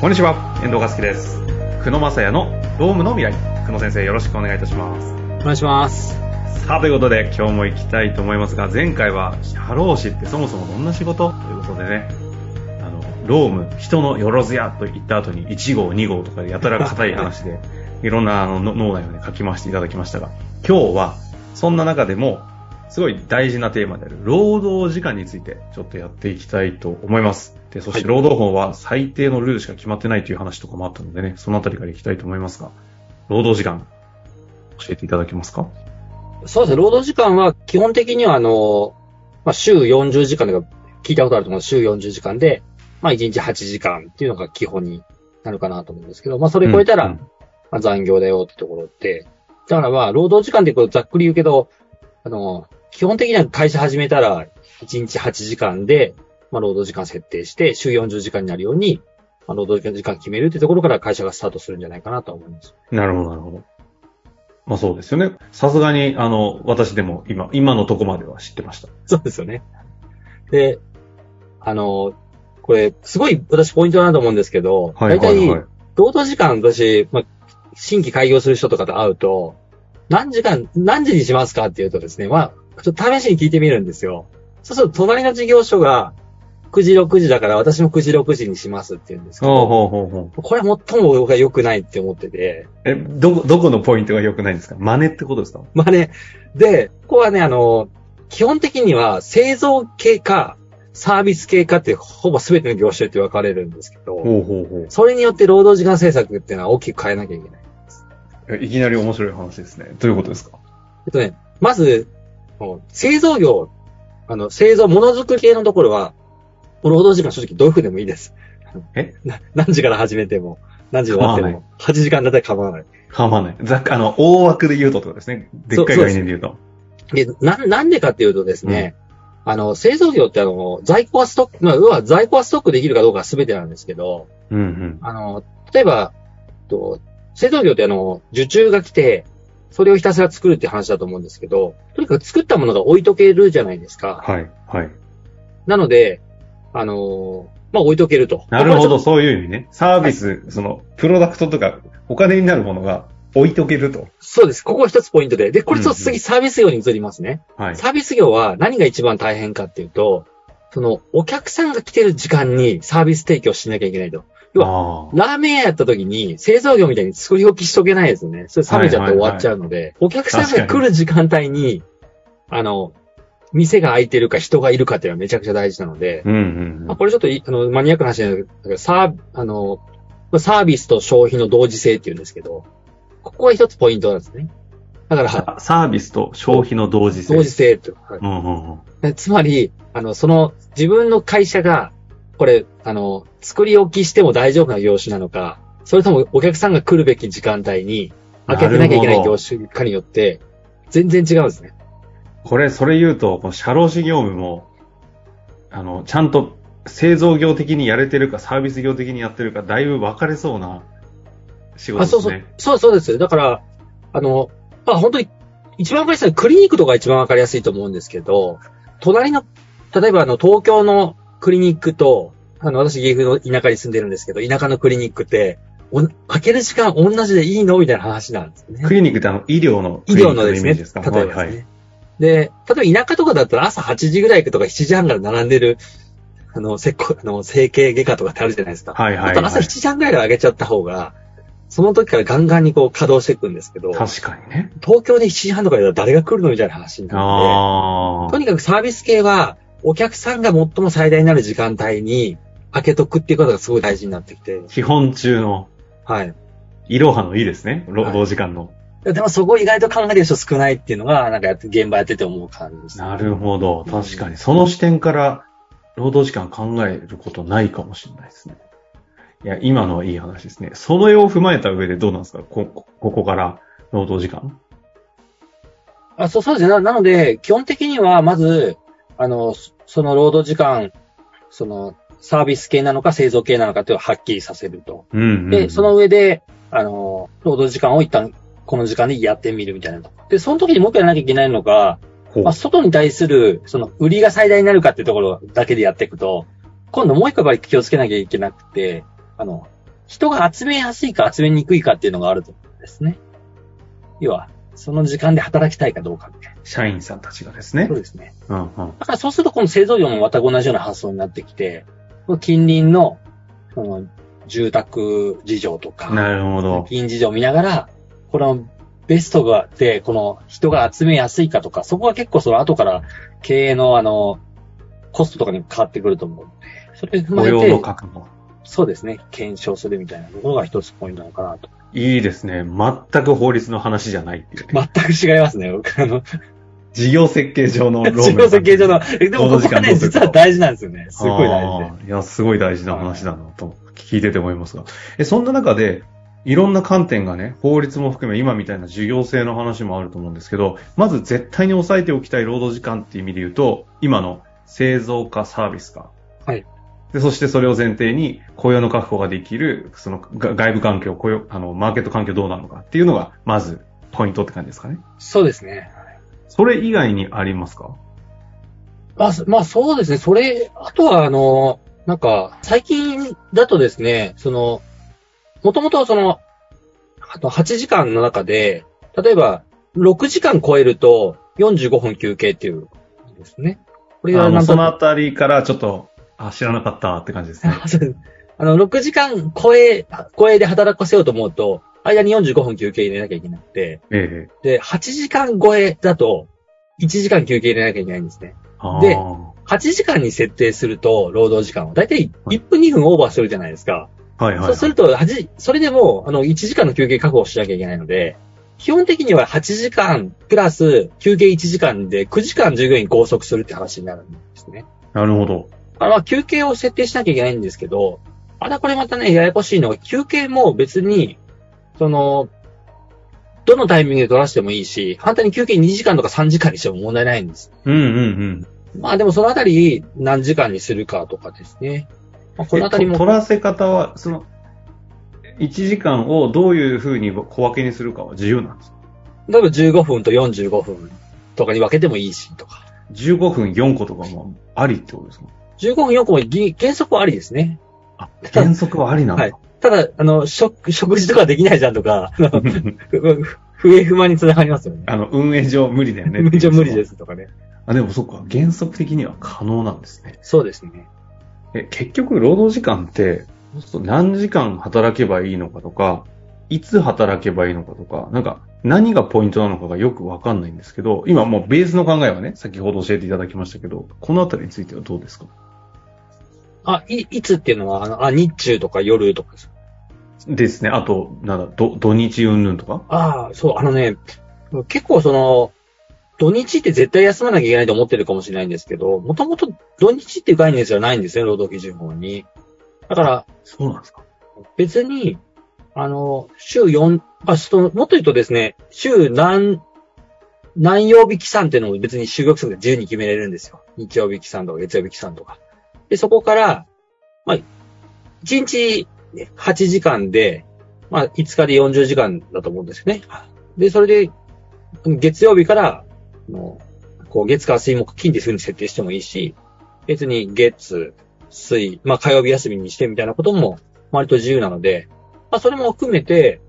こんにちは、遠藤和樹です。久野正也のドームの未来。久野先生、よろしくお願いいたします。お願いします。さあ、ということで今日も行きたいと思いますが、前回は社労士ってそもそもどんな仕事ということでね、あの、ローム、人のよろずやと言った後に1号、2号とかでやたら硬い話で、いろんなあのの脳内をね、書き回していただきましたが、今日はそんな中でも、すごい大事なテーマである労働時間についてちょっとやっていきたいと思います。で、そして労働法は最低のルールしか決まってないという話とかもあったのでね、そのあたりからいきたいと思いますが、労働時間、教えていただけますか？そうですね、労働時間は基本的にはあの、まあ、週40時間とか聞いたことあると思う。週40時間で、まあ、1日8時間っていうのが基本になるかなと思うんですけど、まあ、それ超えたら、まあ、残業だよってところで、だからまあ、労働時間ってこうざっくり言うけど、あの、基本的には会社始めたら、1日8時間で、まあ、労働時間設定して、週40時間になるように、まあ、労働時間決めるってところから会社がスタートするんじゃないかなと思います。なるほど、なるほど。まあそうですよね。さすがに、あの、私でも今、今のとこまでは知ってました。そうですよね。で、あの、これ、すごい私ポイントだなと思うんですけど、はい、大体、はい、はい。労働時間、私、まあ、新規開業する人とかと会うと、何時間、何時にしますかって言うとですね、まあ、ちょっと試しに聞いてみるんですよ。そうすると、隣の事業所が、9時6時だから私も9時6時にしますって言うんですけど、ほうほうほう。これは最も僕が良くないって思ってて、え、どこ、どこのポイントが良くないんですか？真似ってことですか？まあね、で、ここはね、あの、基本的には製造系か、サービス系かってほぼ全ての業種って分かれるんですけど、ほうほうほう。それによって労働時間政策っていうのは大きく変えなきゃいけない。えいきなり面白い話ですね。どういうことですか？えっとね、まず、製造業、あの、製造、ものづくり系のところは、労働時間正直どういうふうでもいいです。え？な何時から始めても、何時で終わっても、8時間だったら構わない。構わない。ざっあの、大枠で言うとってことですね。でっかい概念で言うと。で、な、なんでかっていうとですね、あの、製造業ってあの、在庫はストック、まあ、要は在庫はストックできるかどうかは全てなんですけど、うんうん。あの、例えば、と製造業ってあの、受注が来て、それをひたすら作るって話だと思うんですけど、とにかく作ったものが置いとけるじゃないですか。はい、はい。なので、あのーまあ、置いとけると。なるほど、そういう意味ね。サービス、その、プロダクトとか、お金になるものが置いとけると。とそうです。ここが一つポイントで。で、これとうん次サービス業に移りますね。はい。サービス業は何が一番大変かっていうと、その、お客さんが来てる時間にサービス提供しなきゃいけないと。要ああ。ラーメン屋やった時に製造業みたいに作り置きしとけないですよね。それ冷めちゃって終わっちゃうので、お客さんが来る時間帯に、あの、店が開いてるか人がいるかっていうのはめちゃくちゃ大事なので、うんうんまあ、これちょっといあのマニアックな話なんだけど、サーあの、まあサービスと消費の同時性っていうんですけど、ここが一つポイントなんですね。だから、ササービスと消費の同時性。同時性と。はいうんうんうん。でつまり、あの、その、自分の会社が、これ、あの、作り置きしても大丈夫な業種なのか、それともお客さんが来るべき時間帯に開けてなきゃいけない業種かによって、全然違うんですね。これ、それ言うと、この社労士業務も、あの、ちゃんと製造業的にやれてるか、サービス業的にやってるか、だいぶ分かれそうな仕事あ、そうそうですね。。そうそうです。だから、あの、まあ本当に、一番わかりやすいのはクリニックとか一番わかりやすいと思うんですけど、隣の、例えばあの、東京のクリニックと、あの、私岐阜の田舎に住んでるんですけど、田舎のクリニックって、お開ける時間同じでいいの？みたいな話なんですね。クリニックってあの、医療の医療のですね、クリニックイメージですか？例えばですね。はいはい。で、例えば田舎とかだったら朝8時ぐらいとか7時半から並んでる、あの、せっこ、あの、整形外科とかってあるじゃないですか。はいはいはい朝7時半ぐらいから上げちゃった方が、その時からガンガンにこう稼働していくんですけど、確かにね。東京で7時半とかだったら誰が来るのみたいな話になるのあで、とにかくサービス系は、お客さんが最も最大になる時間帯に開けとくっていうことがすごい大事になってきてあ。、基本中の、はい。いろはのいいですね。労働時間の。でもそこを意外と考える人少ないっていうのが、なんかやって、現場やってて思う感じです。なるほど。確かに。その視点から、労働時間考えることないかもしれないですね。いや、今のはいい話ですね。その絵を踏まえた上でどうなんですか？こ、こここから労働時間あそうそうですね。ななので、基本的には、まず、あの、そその労働時間、その、サービス系なのか製造系なのかっていうのをはっきりさせると。うんうん、うん。で、その上で、あの、労働時間を一旦、この時間でやってみるみたいな。で、その時にもう一回やらなきゃいけないのが、まあ、外に対する、その、売りが最大になるかっていうところだけでやっていくと、今度もう一個やっぱり気をつけなきゃいけなくて、あの、人が集めやすいか集めにくいかっていうのがあると思うんですね。要は、その時間で働きたいかどうかみたいな。社員さんたちがですねそう。ですね。うんうん。だからそうすると、この製造業も全く同じような発想になってきて、近隣の、その、住宅事情とか、なるほど。近事情を見ながら、このベストがで、この人が集めやすいかとか、そこは結構その後から経営のあの、コストとかに変わってくると思うので、それを踏まえて、確保。そうですね、検証するみたいなところが一つポイントなのかなと。いいですね。全く法律の話じゃないっていうね。全く違いますね、僕あの、事業設計上のローム事業設計上の、えでもここはね、実は大事なんですよね。すごい大事で。いや、すごい大事な話だなと聞いてて思いますが。え、そんな中で、いろんな観点がね、法律も含め今みたいな事業性の話もあると思うんですけど、まず絶対に抑えておきたい労働時間っていう意味で言うと、今の製造かサービスか。はい。で、そしてそれを前提に雇用の確保ができる、そのが外部環境、雇用、あの、マーケット環境どうなのかっていうのが、まずポイントって感じですかね。そうですね。それ以外にありますか？まあ、そまあそうですね。それ、あとはあの、なんか、最近だとですね、その、もともとその、あと8時間の中で、例えば、6時間超えると45分休憩っていうですね。これがそのあたりからちょっと、あ、知らなかったって感じですね。あの、6時間超え、超えで働かせようと思うと、間に45分休憩入れなきゃいけなくて、ええ。で、8時間超えだと、1時間休憩入れなきゃいけないんですね。で8時間に設定すると、労働時間を。だいたい1分2分オーバーするじゃないですか。はいはい、はい。そうすると、8それでも、あの、1時間の休憩確保しなきゃいけないので、基本的には8時間プラス休憩1時間で9時間従業員拘束するって話になるんですね。なるほど。あまあ、休憩を設定しなきゃいけないんですけど、あらこれまたね、ややこしいのが、休憩も別に、その、どのタイミングで取らせてもいいし、反対に休憩2時間とか3時間にしても問題ないんです。うんうんうん。まあでもそのあたり何時間にするかとかですね。まあ、このあたりも。取らせ方は、その、1時間をどういうふうに小分けにするかは自由なんですか？例えば15分と45分とかに分けてもいいしとか。?15 分4個とかもありってことですか？15分4個もぎ原則はありですね。あ、原則はありなんだ。はいただ、あの、食、食事とかできないじゃんとか、不平不満につながりますよね。あの、運営上無理だよね。。無理無理ですすとかね。あ、でもそっか、原則的には可能なんですね。そうですね。え、結局、労働時間って、何時間働けばいいのかとか、いつ働けばいいのかとか、なんか、何がポイントなのかがよくわかんないんですけど、今もうベースの考えはね、先ほど教えていただきましたけど、このあたりについてはどうですか？あ、い、いつっていうのは、あの、あ、日中とか夜とかです。ですね。あと、なんだ、ど、土日云々とか？ああ、そう、あのね、結構その、土日って絶対休まなきゃいけないと思ってるかもしれないんですけど、もともと土日っていう概念じゃないんですよ、労働基準法に。だから、そうなんですか？別に、あの、週4、あ、その、もっと言うとですね、週何、何曜日期算っていうのを別に就業規則で自由に決めれるんですよ。日曜日期算とか月曜日期算とか。で、そこから、まあ、1日ね8時間で、まあ、5日で40時間だと思うんですよね。で、それで、月曜日から、あのこう、月火水木金でそういうふうに設定してもいいし、別に月、水、まあ火曜日休みにしてみたいなことも割と自由なので、まあそれも含めて、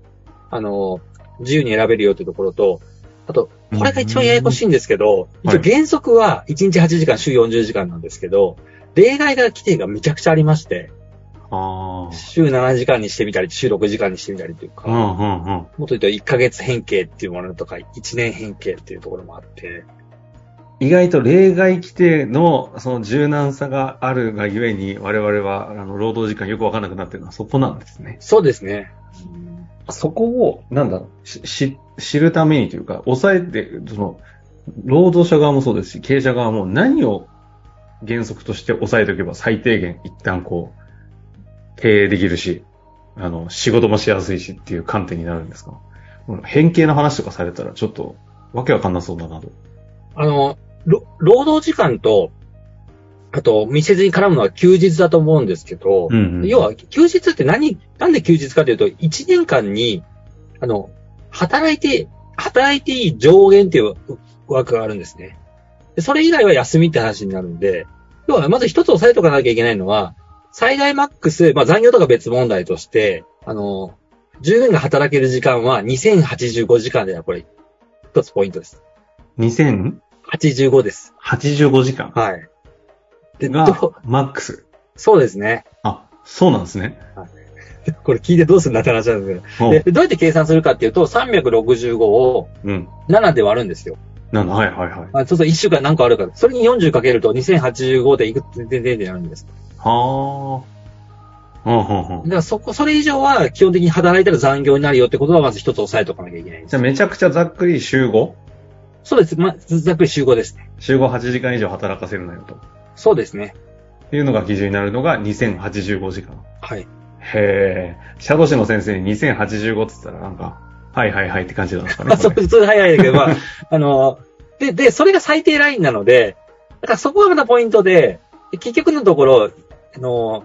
あの、自由に選べるよというところと、あと、これが一番ややこしいんですけど、うん一応原則は1日8時間、週40時間なんですけど、例外が規定がめちゃくちゃありまして、ああ。週7時間にしてみたり、週6時間にしてみたりというか、うんうんうん。もっと言うと1ヶ月変形っていうものとか、1年変形っていうところもあって、意外と例外規定のその柔軟さがあるがゆえに、我々はあの労働時間よくわかんなくなってるのはそこなんですね。そうですね。そこを、なんだろう、し、し知るためにというか、抑えて、その、労働者側もそうですし、経営者側も何を原則として抑えておけば最低限一旦こう、経営できるし、あの、仕事もしやすいしっていう観点になるんですか？変形の話とかされたらちょっとわけわかんなそうだなと。あの、ろ労働時間と、あと、密接に絡むのは休日だと思うんですけど、うんうん要は、休日って何、なんで休日かというと、1年間に、あの、働いて、働いていい上限っていう枠があるんですね。でそれ以外は休みって話になるんで、要は、まず一つ押さえとかなきゃいけないのは、最大マックス、まあ残業とか別問題として、あの、従業員が働ける時間は2085時間ではこれ、一つポイントです。2085 85です。時間？はい。で、がマックス？そうですね。あ、そうなんですね。これ聞いてどうするんだって話なんですけど。おで、どうやって計算するかっていうと、365をうん。7で割るんですよ。なんだ、はいはいはい。あそうすると1週間何個あるから。それに40かけると2085でいくつでででなるんです。はあ。うんうんうんだからそこ、それ以上は基本的に働いたら残業になるよってことはまず一つ押さえとかなきゃいけないんです。じゃあめちゃくちゃざっくり週 5? そうです。まあ、ざっくり集合ですね。週5 8時間以上働かせるなよと。そうですね。いうのが基準になるのが2085時間。はい。へえ。社労士の先生に2085って言ったらなんか、はいはいはいって感じなんですかね。あ、そう、これそれ早いだけど、まあ、あの、で、で、それが最低ラインなので、だからそこがまたポイントで、結局のところ、あの、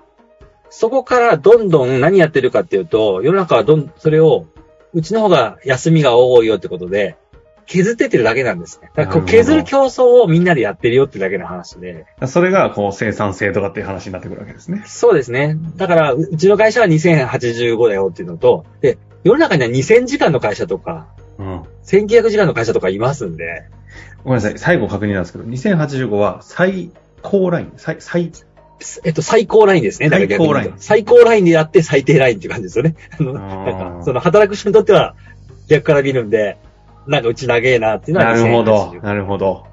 そこからどんどん何やってるかっていうと、世の中はどん、それを、うちの方が休みが多いよってことで、削ってってるだけなんですね。だからこう削る競争をみんなでやってるよってだけの話で。それがこう生産性とかっていう話になってくるわけですね。そうですね。だから、ううちの会社は2085だよっていうのと、で、世の中には2000時間の会社とか、うん。1900時間の会社とかいますんで、ごめんなさい。最後確認なんですけど、2085は最高ライン、最、最、えっと、最高ラインですね。だから逆最高ライン最高ラインでやって最低ラインっていう感じですよね。あの、なんか、その働く人にとっては逆から見るんで、なんかうち長えなっていうのはなるほど、2080なるほど。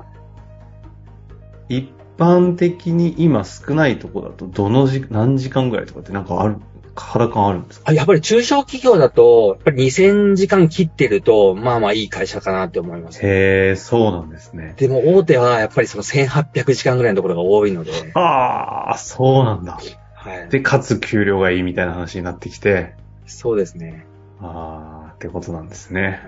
一般的に今少ないとこだと、どの時、何時間ぐらいとかってなんかある、肌感あるんですか？あやっぱり中小企業だと、やっぱり2000時間切ってると、まあまあいい会社かなって思います。へえ、そうなんですね。でも大手はやっぱりその1800時間ぐらいのところが多いので、ああ、そうなんだ。はい。で、かつ給料がいいみたいな話になってきて、そうですね。ああ、ってことなんですね。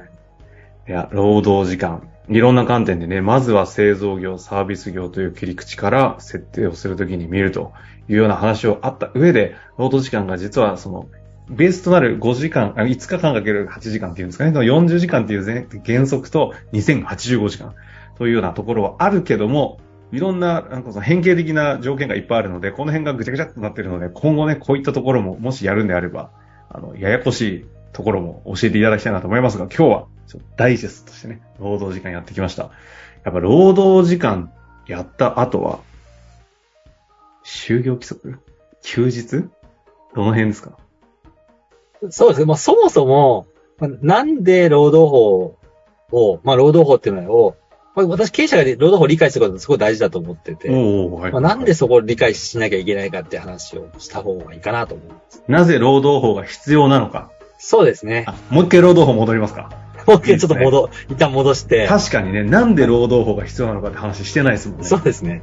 いや、労働時間。いろんな観点でね、まずは製造業、サービス業という切り口から設定をするときに見るというような話をあった上で、労働時間が実はその、ベースとなる5時間、5日間かける8時間っていうんですかね、の40時間っていう原則と2085時間というようなところはあるけども、いろんな、なんかその変形的な条件がいっぱいあるので、この辺がぐちゃぐちゃってなってるので、今後ね、こういったところも、もしやるんであれば、あの、ややこしいところも教えていただきたいなと思いますが、今日は、ちょっとダイジェストとしてね、労働時間やってきました。やっぱ労働時間やった後は、就業規則？休日？どの辺ですか？そうですね。まあそもそも、まあなんで労働法を、まあ労働法っていうのを、まあ、私経営者が労働法を理解することがすごい大事だと思ってて、はいまあ、なんでそこを理解しなきゃいけないかって話をした方がいいかなと思います。なぜ労働法が必要なのか。そうですねあ。もう一回労働法戻りますかもう一回ちょっと戻、一旦戻して、確かにね、なんで労働法が必要なのかって話してないですもんね。そうですね。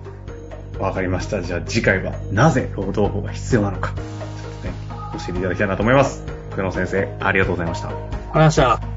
わかりました。じゃあ次回は、なぜ労働法が必要なのか。ちょっとね、教えていただきたいなと思います。福野先生、ありがとうございました。わかりました。